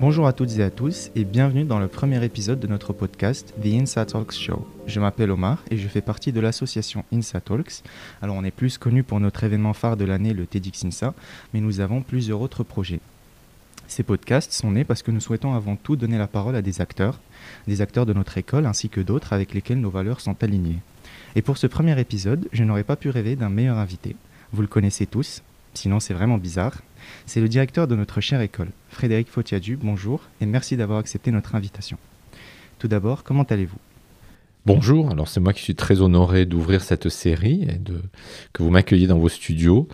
Bonjour à toutes et à tous et bienvenue dans le premier épisode de notre podcast The Insa Talks Show. Je m'appelle Omar et je fais partie de l'association Insa Talks. Alors on est plus connu pour notre événement phare de l'année, le TEDx Insa, mais nous avons plusieurs autres projets. Ces podcasts sont nés parce que nous souhaitons avant tout donner la parole à des acteurs, des acteurs de notre école ainsi que d'autres avec lesquels nos valeurs sont alignées. Et pour ce premier épisode, je n'aurais pas pu rêver d'un meilleur invité. Vous le connaissez tous, sinon c'est vraiment bizarre. C'est le directeur de notre chère école, Frédéric Fautiadu. Bonjour et merci d'avoir accepté notre invitation. Tout d'abord, comment allez-vous? Bonjour, alors c'est moi qui suis très honoré d'ouvrir cette série et de, que vous m'accueillez dans vos studios.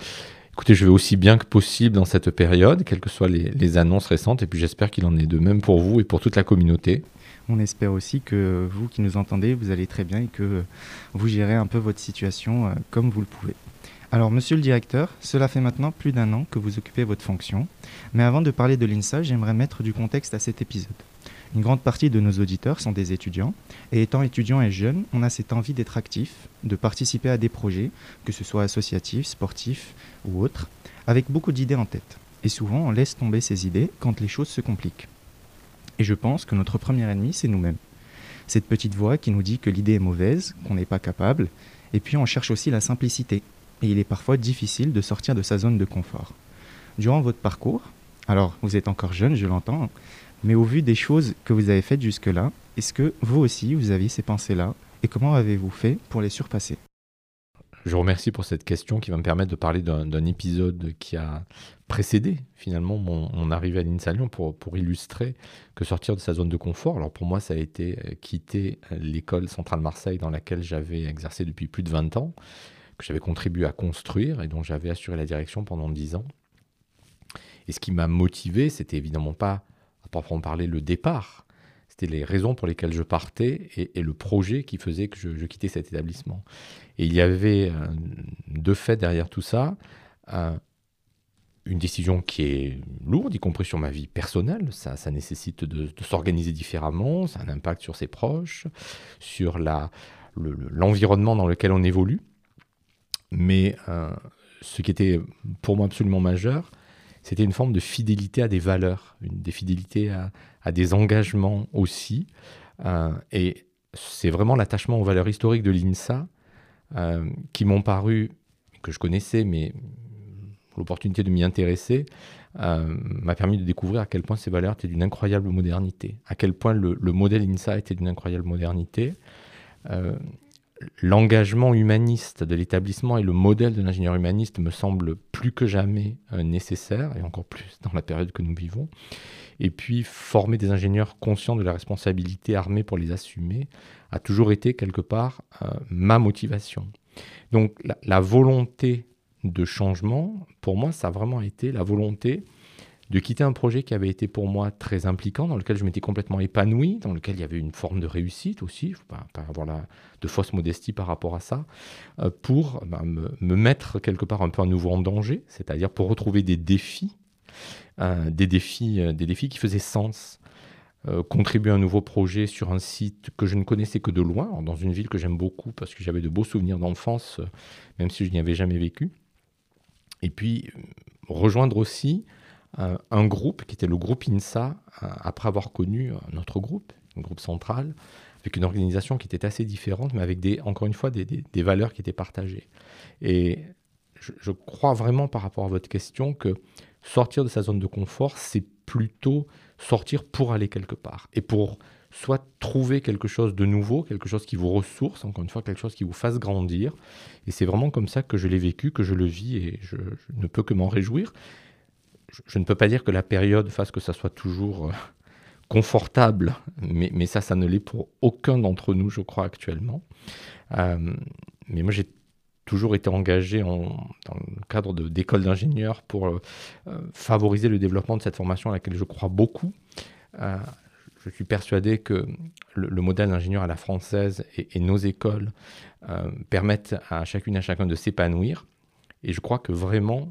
Écoutez, je vais aussi bien que possible dans cette période, quelles que soient les, les annonces récentes, et puis j'espère qu'il en est de même pour vous et pour toute la communauté. On espère aussi que vous qui nous entendez, vous allez très bien et que vous gérez un peu votre situation euh, comme vous le pouvez. Alors, monsieur le directeur, cela fait maintenant plus d'un an que vous occupez votre fonction. Mais avant de parler de l'INSA, j'aimerais mettre du contexte à cet épisode. Une grande partie de nos auditeurs sont des étudiants, et étant étudiants et jeunes, on a cette envie d'être actif, de participer à des projets, que ce soit associatifs, sportifs ou autres, avec beaucoup d'idées en tête. Et souvent, on laisse tomber ces idées quand les choses se compliquent. Et je pense que notre premier ennemi, c'est nous-mêmes. Cette petite voix qui nous dit que l'idée est mauvaise, qu'on n'est pas capable, et puis on cherche aussi la simplicité, et il est parfois difficile de sortir de sa zone de confort. Durant votre parcours, alors vous êtes encore jeune, je l'entends, mais au vu des choses que vous avez faites jusque-là, est-ce que vous aussi, vous aviez ces pensées-là? Et comment avez-vous fait pour les surpasser? Je vous remercie pour cette question qui va me permettre de parler d'un épisode qui a précédé finalement mon, arrivée à l'INSA Lyon pour, pour illustrer que sortir de sa zone de confort, alors pour moi ça a été euh, quitter l'école centrale Marseille dans laquelle j'avais exercé depuis plus de 20 ans que j'avais contribué à construire et dont j'avais assuré la direction pendant dix ans. Et ce qui m'a motivé, c'était évidemment pas, à proprement parler, le départ. C'était les raisons pour lesquelles je partais et, le projet qui faisait que je, quittais cet établissement. Et il y avait euh, deux faits derrière tout ça. Euh, une décision qui est lourde, y compris sur ma vie personnelle. Ça nécessite de, s'organiser différemment, ça a un impact sur ses proches, sur l'environnement dans lequel on évolue. Mais euh, ce qui était pour moi absolument majeur, c'était une forme de fidélité à des valeurs, une, des fidélités à, des engagements aussi. Euh, et c'est vraiment l'attachement aux valeurs historiques de l'INSA euh, qui m'ont paru, que je connaissais, mais l'opportunité de m'y intéresser m'a permis de découvrir à quel point ces valeurs étaient d'une incroyable modernité, à quel point le, le modèle INSA était d'une incroyable modernité l'engagement humaniste de l'établissement et le modèle de l'ingénieur humaniste me semble plus que jamais euh, nécessaire, et encore plus dans la période que nous vivons. Et puis, former des ingénieurs conscients de la responsabilité armée pour les assumer a toujours été quelque part euh, ma motivation. Donc, la, volonté de changement, pour moi, ça a vraiment été la volonté de quitter un projet qui avait été pour moi très impliquant, dans lequel je m'étais complètement épanoui, dans lequel il y avait une forme de réussite aussi, il ne faut pas, avoir la, de fausse modestie par rapport à ça, euh, pour bah, me, mettre quelque part un peu à nouveau en danger, c'est-à-dire pour retrouver des défis, euh, des, défis euh, des défis qui faisaient sens. contribuer à un nouveau projet sur un site que je ne connaissais que de loin, dans une ville que j'aime beaucoup parce que j'avais de beaux souvenirs d'enfance, même si je n'y avais jamais vécu. Et puis rejoindre aussi un groupe qui était le groupe INSA, euh, après avoir connu euh, notre groupe, un groupe central, avec une organisation qui était assez différente, mais avec des, encore une fois des, valeurs qui étaient partagées. Et je, crois vraiment par rapport à votre question que sortir de sa zone de confort, c'est plutôt sortir pour aller quelque part. Et pour soit trouver quelque chose de nouveau, quelque chose qui vous ressource, encore une fois, quelque chose qui vous fasse grandir. Et c'est vraiment comme ça que je l'ai vécu, que je le vis, et je ne peux que m'en réjouir je ne peux pas dire que la période fasse que ça soit toujours euh, confortable, mais, ça, ça ne l'est pour aucun d'entre nous, je crois, actuellement. Euh, mais moi, j'ai toujours été engagé dans le cadre d'école d'ingénieurs pour euh, favoriser le développement de cette formation à laquelle je crois beaucoup. je suis persuadé que le, modèle d'ingénieur à la française et nos écoles permettent à chacune et à chacun de s'épanouir. Et je crois que vraiment,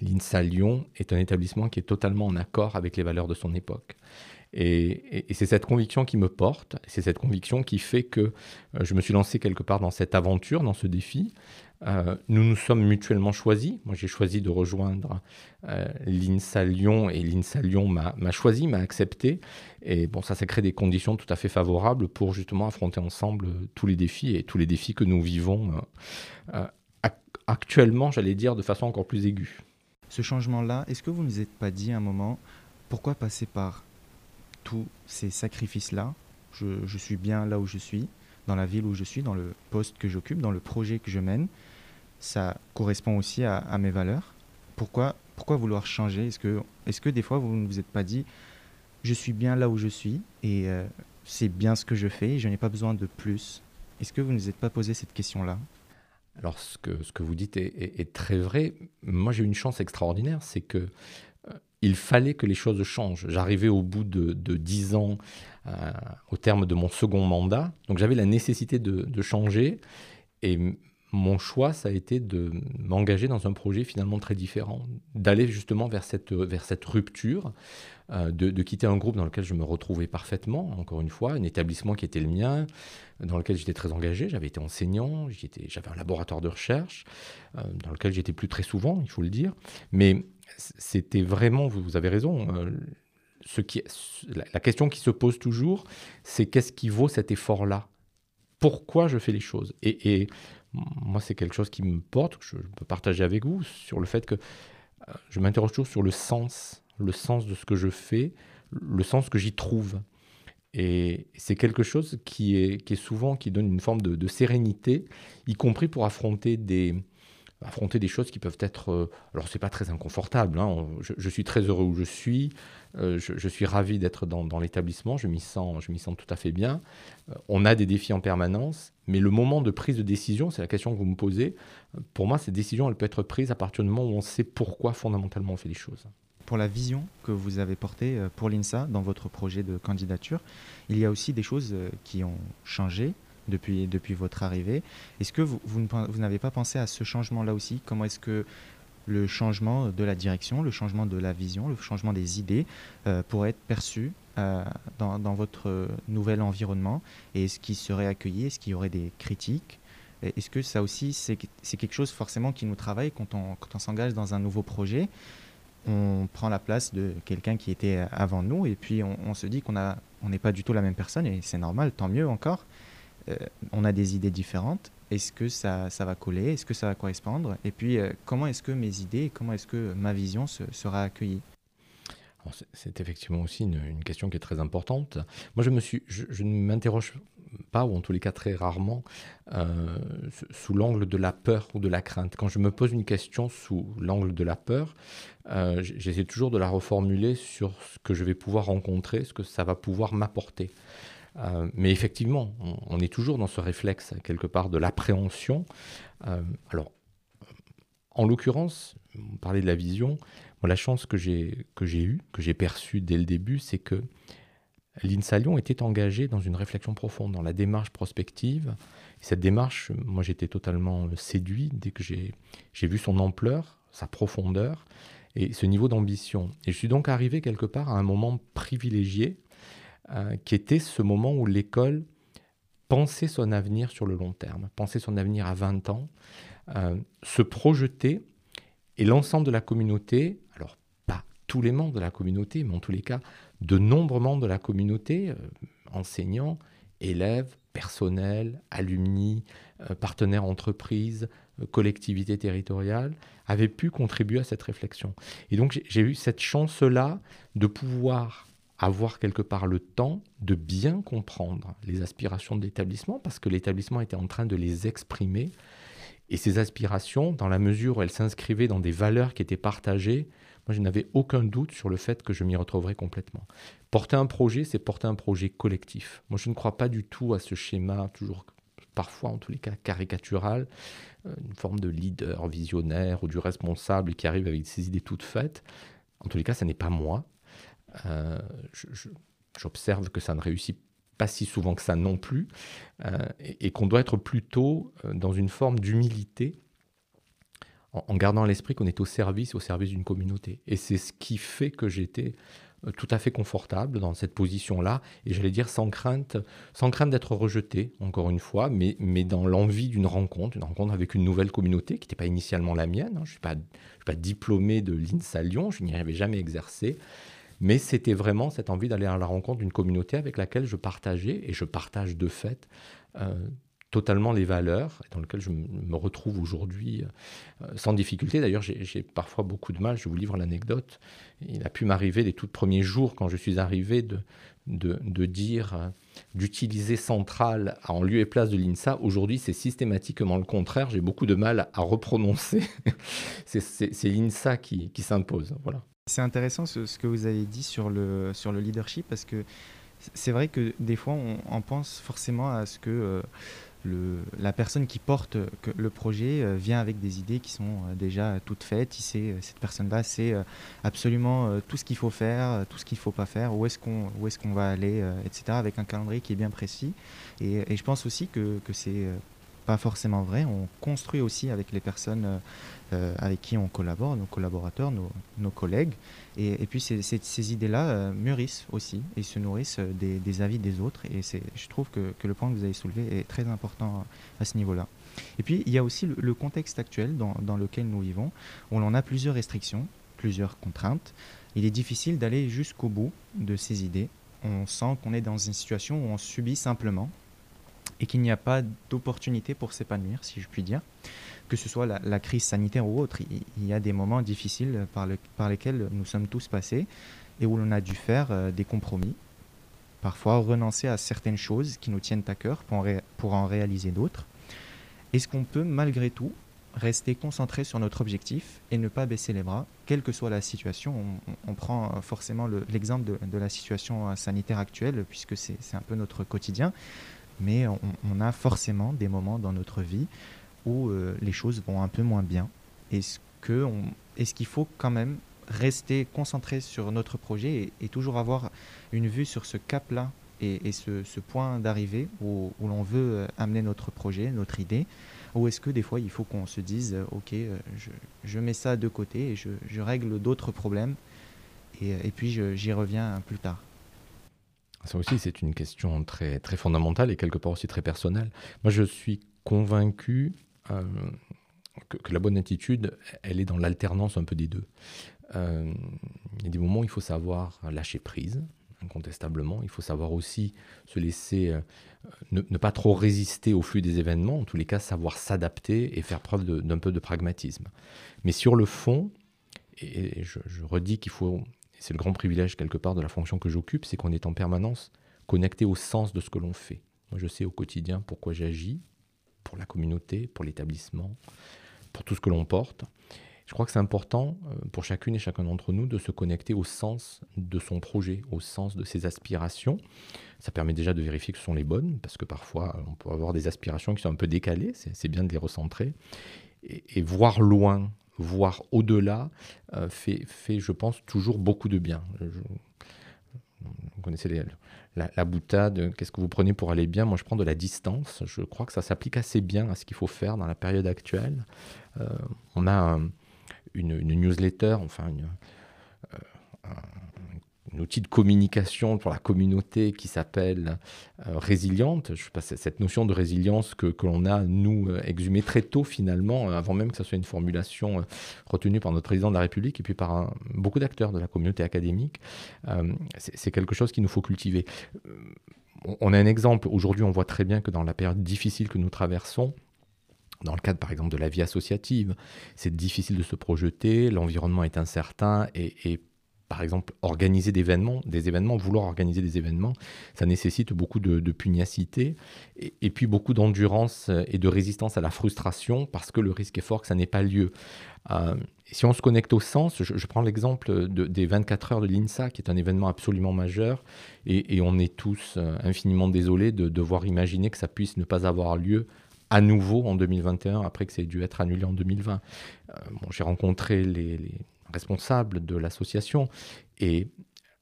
l'INSA Lyon est un établissement qui est totalement en accord avec les valeurs de son époque. Et, c'est cette conviction qui me porte, c'est cette conviction qui fait que euh, je me suis lancé quelque part dans cette aventure, dans ce défi, Euh, nous nous sommes mutuellement choisis. Moi, j'ai choisi de rejoindre euh, l'INSA Lyon et l'INSA Lyon m'a choisi, m'a accepté. Et bon, ça, ça crée des conditions tout à fait favorables pour justement affronter ensemble tous les défis et tous les défis que nous vivons actuellement, j'allais dire, de façon encore plus aiguë. Ce changement-là, est-ce que vous ne vous êtes pas dit à un moment, pourquoi passer par tous ces sacrifices-là? Je suis bien là où je suis dans la ville où je suis, dans le poste que j'occupe, dans le projet que je mène, ça correspond aussi à, mes valeurs. Pourquoi, pourquoi vouloir changer? Est-ce que, est que des fois vous ne vous êtes pas dit je suis bien là où je suis et euh, c'est bien ce que je fais et je n'ai pas besoin de plus? Est-ce que vous ne vous êtes pas posé cette question-là? Alors, ce que, ce que vous dites est, très vrai. Moi, j'ai une chance extraordinaire, c'est que euh, il fallait que les choses changent. J'arrivais au bout de, dix ans euh, au terme de mon second mandat. Donc j'avais la nécessité de, changer. Et mon choix, ça a été de m'engager dans un projet finalement très différent, d'aller justement vers cette, vers cette rupture, euh, de, quitter un groupe dans lequel je me retrouvais parfaitement, encore une fois, un établissement qui était le mien, dans lequel j'étais très engagé, j'avais été enseignant, j'avais un laboratoire de recherche, euh, dans lequel j'étais plus très souvent, il faut le dire, mais c'était vraiment, vous, avez raison, ce qui, la, question qui se pose toujours, c'est qu'est-ce qui vaut cet effort-là? Pourquoi je fais les choses? Et, moi, c'est quelque chose qui me porte, que je, peux partager avec vous, sur le fait que euh, je m'interroge toujours sur le sens, le sens de ce que je fais, le sens que j'y trouve. Et c'est quelque chose qui est, qui est souvent, qui donne une forme de sérénité, y compris pour affronter des, affronter des choses qui peuvent être... Euh, alors, c'est pas très inconfortable. Hein, je, suis très heureux où je suis. Euh, je, suis ravi d'être dans, l'établissement. Je m'y sens, sens tout à fait bien. Euh, on a des défis en permanence. Mais le moment de prise de décision, c'est la question que vous me posez. Pour moi, cette décision, elle peut être prise à partir du moment où on sait pourquoi fondamentalement on fait les choses. Pour la vision que vous avez portée pour l'INSA dans votre projet de candidature, il y a aussi des choses qui ont changé depuis, votre arrivée. Est-ce que vous, n'avez pas pensé à ce changement-là aussi? Comment est-ce que le changement de la direction, le changement de la vision, le changement des idées euh, pourrait être perçu euh, dans, votre nouvel environnement? Et est-ce qu'il serait accueilli? Est-ce qu'il y aurait des critiques? Est-ce que ça aussi, c'est quelque chose forcément qui nous travaille quand on, s'engage dans un nouveau projet? On prend la place de quelqu'un qui était avant nous et puis on, se dit qu'on on n'est pas du tout la même personne et c'est normal, tant mieux encore. Euh, on a des idées différentes. Est-ce que ça, ça va coller? Est-ce que ça va correspondre? Et puis, euh, comment est-ce que mes idées, comment est-ce que ma vision sera accueillie? C'est effectivement aussi une, question qui est très importante. Moi, je, ne m'interroge pas, ou en tous les cas très rarement, euh, sous l'angle de la peur ou de la crainte. Quand je me pose une question sous l'angle de la peur, j'essaie toujours de la reformuler sur ce que je vais pouvoir rencontrer, ce que ça va pouvoir m'apporter. Euh, mais effectivement, on, est toujours dans ce réflexe, quelque part, de l'appréhension. Euh, alors, en l'occurrence, on parlait de la vision. Moi, la chance que j'ai eue, que j'ai perçue dès le début, c'est que l'INSA Lyon était engagé dans une réflexion profonde, dans la démarche prospective. cette démarche, moi, j'étais totalement séduit dès que j'ai vu son ampleur, sa profondeur et ce niveau d'ambition. Et je suis donc arrivé quelque part à un moment privilégié euh, qui était ce moment où l'école pensait son avenir sur le long terme, pensait son avenir à 20 ans, euh, se projeter, et l'ensemble de la communauté, alors pas tous les membres de la communauté, mais en tous les cas, de nombreux membres de la communauté, euh, enseignants, élèves, personnel, alumni, partenaires entreprises, collectivités territoriales, avaient pu contribuer à cette réflexion. Et donc j'ai eu cette chance-là de pouvoir avoir quelque part le temps de bien comprendre les aspirations de l'établissement, parce que l'établissement était en train de les exprimer. Et ces aspirations, dans la mesure où elles s'inscrivaient dans des valeurs qui étaient partagées, moi je n'avais aucun doute sur le fait que je m'y retrouverais complètement. Porter un projet, c'est porter un projet collectif. Moi je ne crois pas du tout à ce schéma, toujours parfois en tous les cas caricatural, euh, une forme de leader visionnaire ou du responsable qui arrive avec ses idées toutes faites. En tous les cas, ce n'est pas moi. Euh, j'observe que ça ne réussit pas si souvent que ça non plus, euh, et, qu'on doit être plutôt euh, dans une forme d'humilité, en, gardant à l'esprit qu'on est au service, au service d'une communauté. Et c'est ce qui fait que j'étais tout à fait confortable dans cette position-là, et j'allais dire sans crainte, sans crainte d'être rejeté, encore une fois, mais, dans l'envie d'une rencontre, une rencontre avec une nouvelle communauté qui n'était pas initialement la mienne. Hein. Je ne suis, suis pas diplômé de l'INSA Lyon, je n'y avais jamais exercé. Mais c'était vraiment cette envie d'aller à la rencontre d'une communauté avec laquelle je partageais, et je partage de fait, euh, totalement les valeurs dans lesquelles je me retrouve aujourd'hui euh, sans difficulté. D'ailleurs, j'ai parfois beaucoup de mal, je vous livre l'anecdote. Il a pu m'arriver les tout premiers jours, quand je suis arrivé, de, de, dire, euh, d'utiliser centrale en lieu et place de l'INSA. Aujourd'hui, c'est systématiquement le contraire. J'ai beaucoup de mal à reprononcer. c'est l'INSA qui, qui s'impose. Voilà. C'est intéressant ce, que vous avez dit sur le, sur le leadership parce que c'est vrai que des fois on, pense forcément à ce que euh, la personne qui porte le projet euh, vient avec des idées qui sont euh, déjà toutes faites. Il sait, cette personne-là sait absolument tout ce qu'il faut faire, tout ce qu'il ne faut pas faire, où est-ce qu'on est va aller, etc., avec un calendrier qui est bien précis. Et, je pense aussi que, que c'est pas forcément vrai. On construit aussi avec les personnes euh, avec qui on collabore, nos collaborateurs, nos, collègues. Et, puis ces, idées-là euh, mûrissent aussi et se nourrissent des, avis des autres. Et je trouve que, le point que vous avez soulevé est très important à ce niveau-là. Et puis il y a aussi le, contexte actuel dans, lequel nous vivons, où l'on a plusieurs restrictions, plusieurs contraintes. Il est difficile d'aller jusqu'au bout de ces idées. On sent qu'on est dans une situation où on subit simplement et qu'il n'y a pas d'opportunité pour s'épanouir, si je puis dire. Que ce soit la, crise sanitaire ou autre, il, y a des moments difficiles par, le, par lesquels nous sommes tous passés et où l'on a dû faire euh, des compromis, parfois renoncer à certaines choses qui nous tiennent à cœur pour en, pour en réaliser d'autres. Est-ce qu'on peut malgré tout rester concentré sur notre objectif et ne pas baisser les bras, quelle que soit la situation? On, prend forcément l'exemple de, de, la situation sanitaire actuelle, puisque c'est un peu notre quotidien, mais on, a forcément des moments dans notre vie où euh, les choses vont un peu moins bien. Est-ce est qu'il faut quand même rester concentré sur notre projet et, toujours avoir une vue sur ce cap-là et, ce, point d'arrivée où, l'on veut euh, amener notre projet, notre idée? Ou est-ce que des fois il faut qu'on se dise, euh, ok, je, mets ça de côté et je, règle d'autres problèmes et puis j'y reviens plus tard? Ça aussi, c'est une question très, très fondamentale et quelque part aussi très personnelle. Moi, je suis convaincu euh, que, la bonne attitude, elle est dans l'alternance un peu des deux. Euh, il y a des moments où il faut savoir lâcher prise, incontestablement. Il faut savoir aussi se laisser, euh, ne, pas trop résister au flux des événements, en tous les cas savoir s'adapter et faire preuve d'un peu de pragmatisme. Mais sur le fond, et je, je redis qu'il faut, c'est le grand privilège quelque part de la fonction que j'occupe, c'est qu'on est en permanence connecté au sens de ce que l'on fait. Moi, je sais au quotidien pourquoi j'agis, pour la communauté, pour l'établissement, pour tout ce que l'on porte. Je crois que c'est important euh, pour chacune et chacun d'entre nous de se connecter au sens de son projet, au sens de ses aspirations. Ça permet déjà de vérifier que ce sont les bonnes, parce que parfois on peut avoir des aspirations qui sont un peu décalées, c'est bien de les recentrer. Et, voir loin, voir au-delà, euh, fait, fait, je pense, toujours beaucoup de bien. vous connaissez les, la, boutade, qu'est-ce que vous prenez pour aller bien? Moi, je prends de la distance. Je crois que ça s'applique assez bien à ce qu'il faut faire dans la période actuelle. Euh, on a une, newsletter, enfin une, euh, un outil de communication pour la communauté qui s'appelle euh, résiliente. Je sais cette notion de résilience que, que l'on a, nous, euh, exhumée très tôt finalement, euh, avant même que ce soit une formulation retenue par notre président de la République et puis par beaucoup d'acteurs de la communauté académique, c'est quelque chose qu'il nous faut cultiver. On a un exemple, aujourd'hui on voit très bien que dans la période difficile que nous traversons, dans le cadre, par exemple, de la vie associative, c'est difficile de se projeter, l'environnement est incertain et, et par exemple, organiser des événements, des événements, vouloir organiser des événements, ça nécessite beaucoup de, de pugnacité et, puis beaucoup d'endurance et de résistance à la frustration parce que le risque est fort que ça n'ait pas lieu. Euh, si on se connecte au sens, je, prends l'exemple de, des 24 heures de l'INSA, qui est un événement absolument majeur, et, on est tous euh, infiniment désolés de devoir imaginer que ça puisse ne pas avoir lieu à nouveau en 2021, après que ait dû être annulé en 2020. Euh, J'ai rencontré les responsable de l'association. Et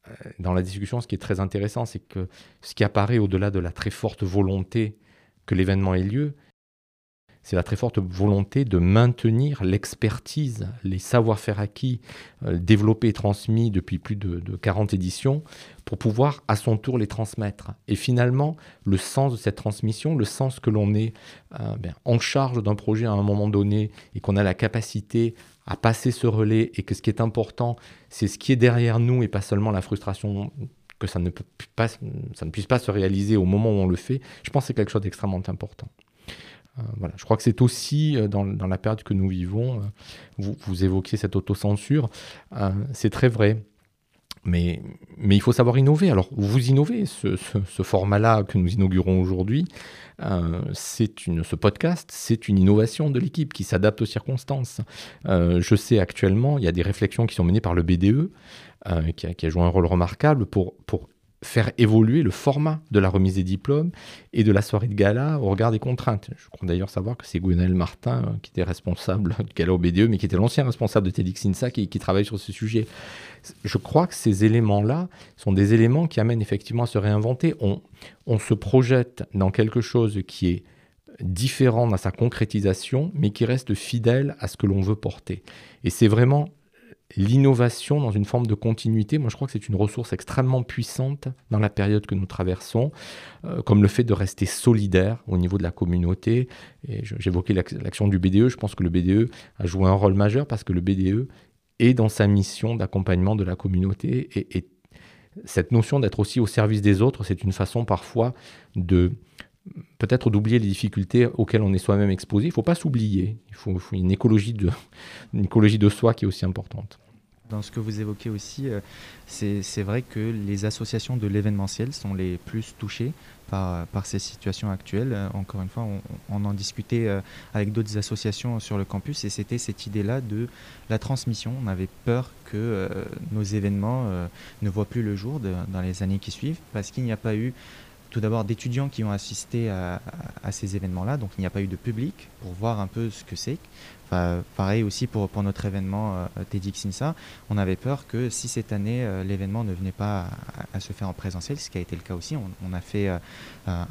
euh, dans la discussion, ce qui est très intéressant, c'est que ce qui apparaît au-delà de la très forte volonté que l'événement ait lieu, c'est la très forte volonté de maintenir l'expertise, les savoir-faire acquis, euh, développés et transmis depuis plus de, 40 éditions, pour pouvoir à son tour les transmettre. Et finalement, le sens de cette transmission, le sens que l'on est euh, ben, en charge d'un projet à un moment donné et qu'on a la capacité à passer ce relais et que ce qui est important, c'est ce qui est derrière nous et pas seulement la frustration que ça ne, peut ça ne puisse pas se réaliser au moment où on le fait, je pense que c'est quelque chose d'extrêmement important. Euh. Je crois que c'est aussi euh, dans, la période que nous vivons, euh, vous, évoquiez cette autocensure, c'est très vrai. Mais, il faut savoir innover. Alors, vous innovez. Ce, format-là que nous inaugurons aujourd'hui, ce podcast, c'est une innovation de l'équipe qui s'adapte aux circonstances. je sais actuellement, il y a des réflexions qui sont menées par le BDE, qui a, qui, a, joué un rôle remarquable pour, pour faire évoluer le format de la remise des diplômes et de la soirée de gala au regard des contraintes. Je crois d'ailleurs savoir que c'est Gwenaël Martin euh, qui était responsable du gala au BDE, mais qui était l'ancien responsable de TEDxINSA qui, qui travaille sur ce sujet. Je crois que ces éléments-là sont des éléments qui amènent effectivement à se réinventer. On, on se projette dans quelque chose qui est différent dans sa concrétisation, mais qui reste fidèle à ce que l'on veut porter. Et c'est vraiment l'innovation dans une forme de continuité, moi je crois que c'est une ressource extrêmement puissante dans la période que nous traversons, euh, comme le fait de rester solidaire au niveau de la communauté. J'évoquais l'action du BDE, je pense que le BDE a joué un rôle majeur parce que le BDE est dans sa mission d'accompagnement de la communauté et cette notion d'être aussi au service des autres, c'est une façon parfois de peut-être d'oublier les difficultés auxquelles on est soi-même exposé. Il ne faut pas s'oublier. Il faut, une, écologie de, soi qui est aussi importante. Dans ce que vous évoquez aussi, euh, c'est vrai que les associations de l'événementiel sont les plus touchées par, par ces situations actuelles. Euh, encore une fois, on, en discutait euh, avec d'autres associations sur le campus et c'était cette idée-là de la transmission. On avait peur que nos événements ne voient plus le jour dans les années qui suivent parce qu'il n'y a pas eu tout d'abord d'étudiants qui ont assisté à, ces événements-là, donc il n'y a pas eu de public pour voir un peu ce que c'est. pareil aussi pour, pour notre événement euh, TEDxINSA, on avait peur que si cette année euh, l'événement ne venait pas à, se faire en présentiel, ce qui a été le cas aussi, on, a fait euh,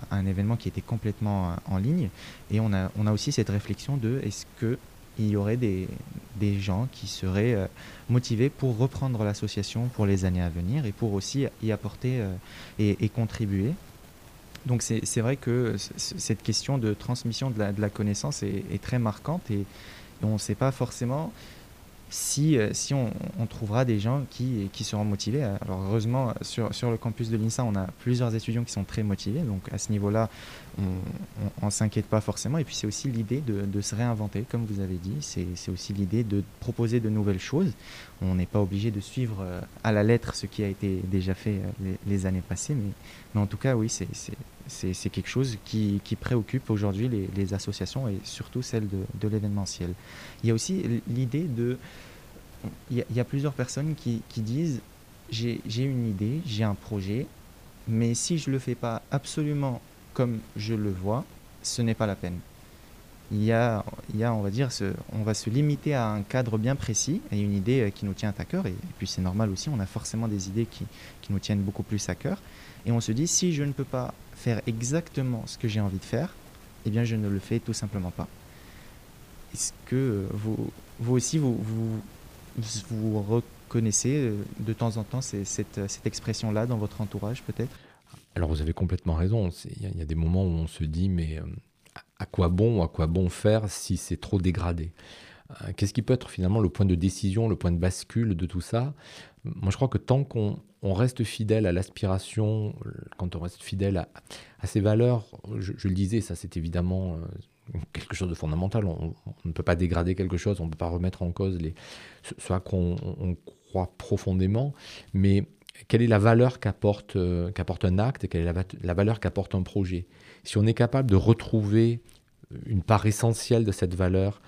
un événement qui était complètement en ligne. Et on a, on a aussi cette réflexion de est-ce que il y aurait des, des gens qui seraient motivés pour reprendre l'association pour les années à venir et pour aussi y apporter et contribuer? Donc c'est vrai que cette question de transmission de la, connaissance est, très marquante et, on ne sait pas forcément si, euh, si on, trouvera des gens qui, qui seront motivés. Alors heureusement, sur, sur le campus de l'INSA, on a plusieurs étudiants qui sont très motivés. Donc à ce niveau-là, on ne s'inquiète pas forcément. Et puis c'est aussi l'idée de, se réinventer, comme vous avez dit. C'est aussi l'idée de proposer de nouvelles choses. On n'est pas obligé de suivre euh, à la lettre ce qui a été déjà fait euh, les, années passées. Mais, mais en tout cas, oui, c'est quelque chose qui, qui préoccupe aujourd'hui les, associations et surtout celles de, de l'événementiel. Il y a aussi l'idée de il y, a plusieurs personnes qui, disent j'ai une idée, j'ai un projet, mais si je ne le fais pas absolument comme je le vois, ce n'est pas la peine. Il y, a, il y a, on va dire, on va se limiter à un cadre bien précis et une idée euh, qui nous tient à cœur. Et, puis c'est normal aussi, on a forcément des idées qui, qui, nous tiennent beaucoup plus à cœur. Et on se dit, si je ne peux pas faire exactement ce que j'ai envie de faire, eh bien je ne le fais tout simplement pas. Est-ce que vous, vous aussi, vous, vous, vous reconnaissez euh, de temps en temps cette, cette expression-là dans votre entourage peut-être? Alors vous avez complètement raison. Il y, a des moments où on se dit mais euh, à quoi bon, à quoi bon faire si c'est trop dégradé? Euh, Qu'est-ce qui peut être finalement le point de décision, le point de bascule de tout ça? Moi je crois que tant qu'on reste fidèle à l'aspiration, quand on reste fidèle à, à ses valeurs, je, le disais, ça c'est évidemment quelque chose de fondamental. On, ne peut pas dégrader quelque chose, on ne peut pas remettre en cause les, ce, on, croit profondément, mais quelle est la valeur qu'apporte euh, qu'apporte un acte, quelle est la, valeur qu'apporte un projet. Si on est capable de retrouver une part essentielle de cette valeur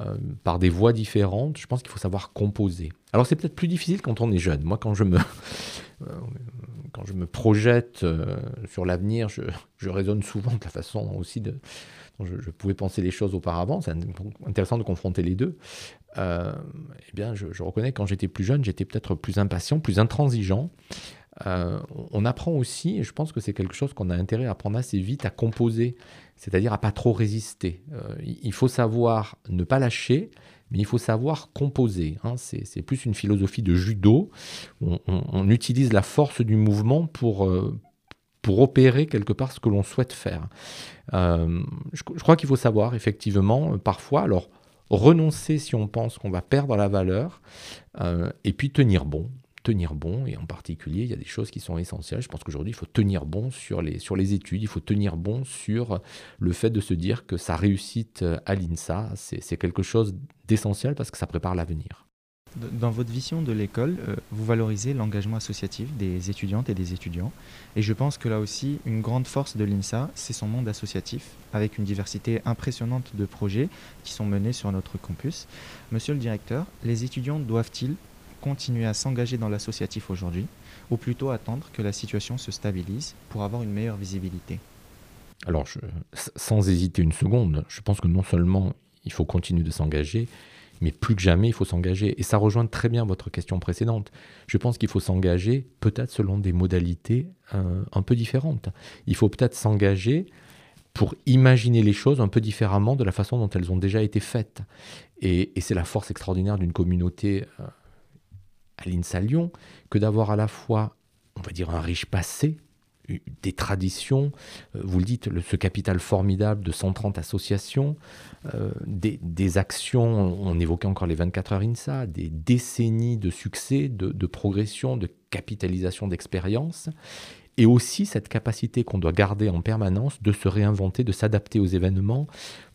euh, par des voies différentes, je pense qu'il faut savoir composer. Alors c'est peut-être plus difficile quand on est jeune. Moi, quand je me, euh, quand je me projette sur l'avenir, je, je raisonne souvent de la façon aussi de, je, pouvais penser les choses auparavant, c'est intéressant de confronter les deux. Euh, eh bien, je, reconnais que quand j'étais plus jeune, j'étais peut-être plus impatient, plus intransigeant. On apprend aussi, et je pense que c'est quelque chose qu'on a intérêt à apprendre assez vite, à composer, c'est-à-dire à pas trop résister. il faut savoir ne pas lâcher, mais il faut savoir composer. Hein. C'est plus une philosophie de judo. On, utilise la force du mouvement pour, euh, pour opérer quelque part ce que l'on souhaite faire. Euh, je, crois qu'il faut savoir, effectivement, euh, parfois, alors renoncer si on pense qu'on va perdre la valeur, et puis tenir bon tenir bon, et en particulier, il y a des choses qui sont essentielles. Je pense qu'aujourd'hui, il faut tenir bon sur les, sur les études, il faut tenir bon sur le fait de se dire que sa réussite à l'INSA, c'est quelque chose d'essentiel parce que ça prépare l'avenir. Dans votre vision de l'école, euh, vous valorisez l'engagement associatif des étudiantes et des étudiants. Et je pense que là aussi, une grande force de l'INSA, c'est son monde associatif, avec une diversité impressionnante de projets qui sont menés sur notre campus. Monsieur le directeur, les étudiants doivent-ils continuer à s'engager dans l'associatif aujourd'hui ou plutôt attendre que la situation se stabilise pour avoir une meilleure visibilité Alors, sans hésiter une seconde, je pense que non seulement il faut continuer de s'engager, mais plus que jamais, il faut s'engager. Et ça rejoint très bien votre question précédente. Je pense qu'il faut s'engager peut-être selon des modalités euh, un peu différentes. Il faut peut-être s'engager pour imaginer les choses un peu différemment de la façon dont elles ont déjà été faites. Et, c'est la force extraordinaire d'une communauté euh, à l'INSA Lyon que d'avoir à la fois, on va dire, un riche passé, des traditions, euh, vous le dites, ce capital formidable de 130 associations, euh, des, actions, on évoquait encore les 24 heures INSA, des décennies de succès, de, progression, de capitalisation d'expérience, et aussi cette capacité qu'on doit garder en permanence de se réinventer, de s'adapter aux événements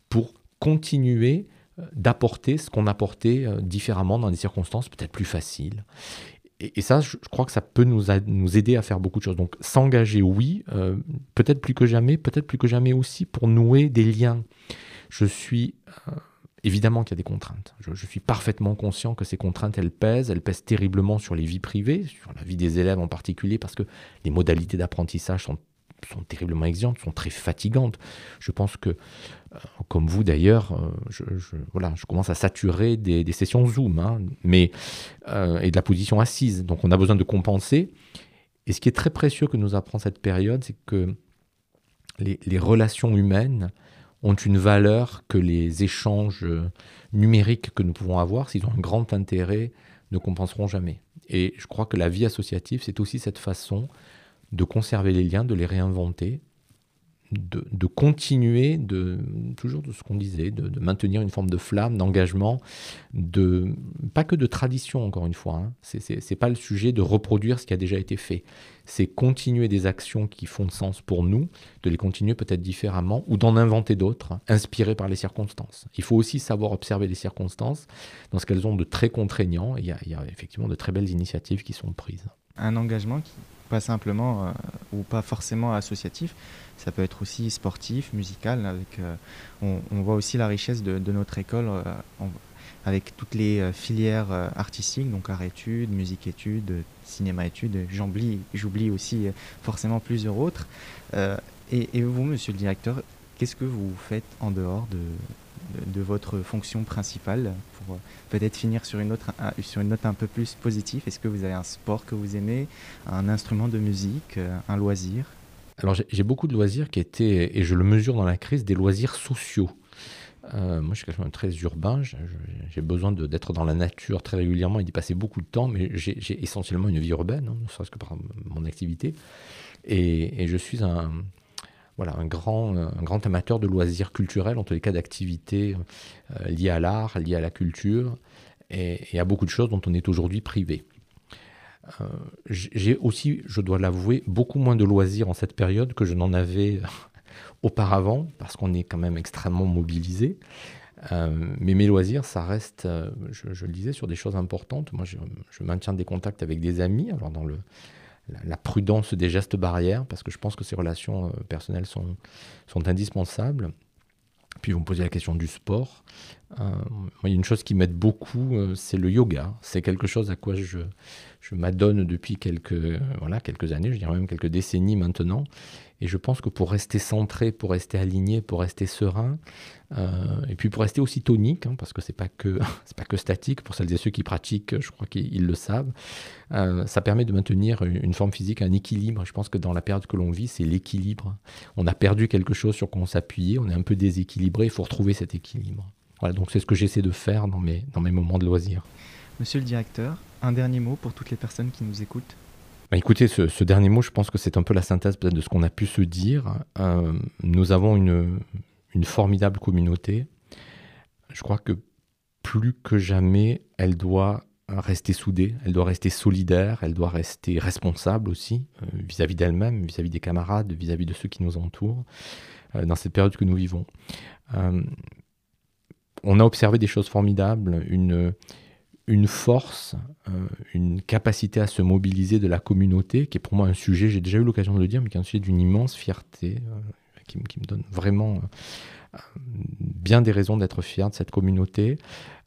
pour continuer d'apporter ce qu'on apportait euh, différemment dans des circonstances peut-être plus faciles. Et, ça, je, crois que ça peut nous, nous aider à faire beaucoup de choses. Donc s'engager, oui, euh, peut-être plus que jamais, peut-être plus que jamais aussi pour nouer des liens. Je suis... Euh, évidemment qu'il y a des contraintes. Je, je, suis parfaitement conscient que ces contraintes, elles pèsent, elles pèsent terriblement sur les vies privées, sur la vie des élèves en particulier, parce que les modalités d'apprentissage sont sont terriblement exigeantes, sont très fatigantes. Je pense que, euh, comme vous d'ailleurs, euh, je, voilà, je commence à saturer des, sessions Zoom, hein, mais, euh, et de la position assise. Donc on a besoin de compenser. Et ce qui est très précieux que nous apprend cette période, c'est que les, les, relations humaines ont une valeur que les échanges numériques que nous pouvons avoir, s'ils ont un grand intérêt, ne compenseront jamais. Et je crois que la vie associative, c'est aussi cette façon de conserver les liens, de les réinventer, de, continuer, de, toujours de ce qu'on disait, de, maintenir une forme de flamme, d'engagement, de, pas que de tradition, encore une fois. Hein. Ce n'est pas le sujet de reproduire ce qui a déjà été fait. C'est continuer des actions qui font sens pour nous, de les continuer peut-être différemment ou d'en inventer d'autres, inspirées par les circonstances. Il faut aussi savoir observer les circonstances dans ce qu'elles ont de très contraignant. Il y, a, il y a effectivement de très belles initiatives qui sont prises. Un engagement qui pas simplement euh, ou pas forcément associatif. Ça peut être aussi sportif, musical. Avec, euh, on, voit aussi la richesse de, notre école euh, avec toutes les filières artistiques, donc art-études, musique-études, cinéma-études. J'oublie, j'oublie aussi forcément plusieurs autres. Et, et, vous, monsieur le directeur, qu'est-ce que vous faites en dehors de, de, votre fonction principale pour euh, peut-être finir sur une, autre, sur une note un peu plus positive Est-ce que vous avez un sport que vous aimez, un instrument de musique, euh, un loisir? Alors j'ai beaucoup de loisirs qui étaient, et je le mesure dans la crise, des loisirs sociaux. Euh, moi, je suis quelqu'un de très urbain. J'ai besoin d'être dans la nature très régulièrement et d'y passer beaucoup de temps, mais j'ai essentiellement une vie urbaine, hein, ne serait-ce que par mon activité. Et, et, je suis un, voilà, un, grand, amateur de loisirs culturels, en tous les cas d'activités euh, liées à l'art, liées à la culture, et, à beaucoup de choses dont on est aujourd'hui privé. Euh, j'ai aussi, je dois l'avouer, beaucoup moins de loisirs en cette période que je n'en avais auparavant, parce qu'on est quand même extrêmement mobilisé. Euh, mais mes loisirs, ça reste, je, le disais, sur des choses importantes. Moi, je, je, maintiens des contacts avec des amis. Alors, dans le, la, prudence des gestes barrières, parce que je pense que ces relations euh, personnelles sont, sont indispensables. Puis vous me posez la question du sport. Euh, il y a une chose qui m'aide beaucoup, euh, c'est le yoga. C'est quelque chose à quoi je, m'adonne depuis quelques, voilà, quelques années, je dirais même quelques décennies maintenant. Et je pense que pour rester centré, pour rester aligné, pour rester serein, euh, et puis pour rester aussi tonique, hein, parce que c'est pas pas que statique. Pour celles et ceux qui pratiquent, je crois qu'ils le savent. Euh, ça permet de maintenir une, forme physique, un équilibre. Je pense que dans la période que l'on vit, c'est l'équilibre. On a perdu quelque chose sur quoi on s'appuyait, on est un peu déséquilibré. Il faut retrouver cet équilibre. Voilà, donc c'est ce que j'essaie de faire dans mes dans mes moments de loisirs. Monsieur le directeur, un dernier mot pour toutes les personnes qui nous écoutent. Bah, écoutez, ce, dernier mot, je pense que c'est un peu la synthèse de ce qu'on a pu se dire. Euh, nous avons une, une formidable communauté. Je crois que plus que jamais, elle doit rester soudée, elle doit rester solidaire, elle doit rester responsable aussi euh, vis-à-vis d'elle-même, vis-à-vis des camarades, vis-à-vis de ceux qui nous entourent euh, dans cette période que nous vivons. On a observé des choses formidables, une, force, euh, une capacité à se mobiliser de la communauté, qui est pour moi un sujet, j'ai déjà eu l'occasion de le dire, mais qui est un sujet d'une immense fierté, euh, qui, me donne vraiment euh, bien des raisons d'être fier de cette communauté.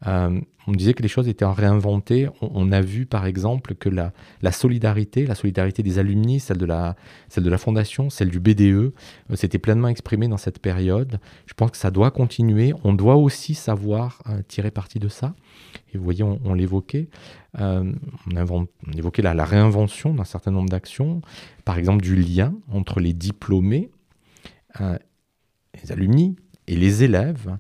on me disait que les choses étaient réinventées. On, on a vu par exemple que la, la, solidarité, la solidarité des alumni, celle de la, la fondation, celle du BDE, s'était pleinement exprimée dans cette période. Je pense que ça doit continuer. On doit aussi savoir tirer parti de ça. Et vous voyez, on, l'évoquait. Euh, on, évoquait la, réinvention d'un certain nombre d'actions, par exemple du lien entre les diplômés, euh, les alumni et les élèves.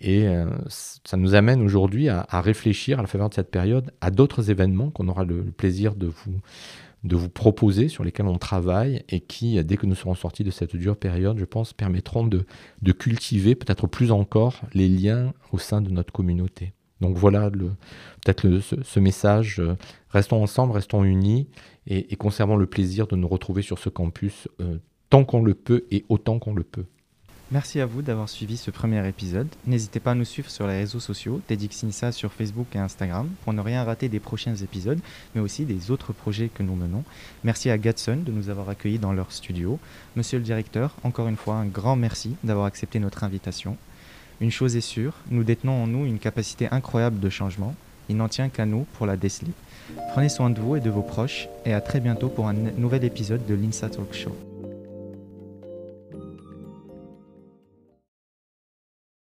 Et euh, ça nous amène aujourd'hui à, réfléchir à la faveur de cette période à d'autres événements qu'on aura le, plaisir de vous, de vous proposer, sur lesquels on travaille et qui, dès que nous serons sortis de cette dure période, je pense, permettront de, cultiver peut-être plus encore les liens au sein de notre communauté. Donc voilà peut-être ce, message. Euh, restons ensemble, restons unis et, conservons le plaisir de nous retrouver sur ce campus euh, tant qu'on le peut et autant qu'on le peut. Merci à vous d'avoir suivi ce premier épisode. N'hésitez pas à nous suivre sur les réseaux sociaux, TEDxINSA sur Facebook et Instagram, pour ne rien rater des prochains épisodes, mais aussi des autres projets que nous menons. Merci à Gatson de nous avoir accueillis dans leur studio. Monsieur le directeur, encore une fois, un grand merci d'avoir accepté notre invitation. Une chose est sûre, nous détenons en nous une capacité incroyable de changement. Il n'en tient qu'à nous pour la déceler. Prenez soin de vous et de vos proches et à très bientôt pour un nouvel épisode de l'INSA Talk Show.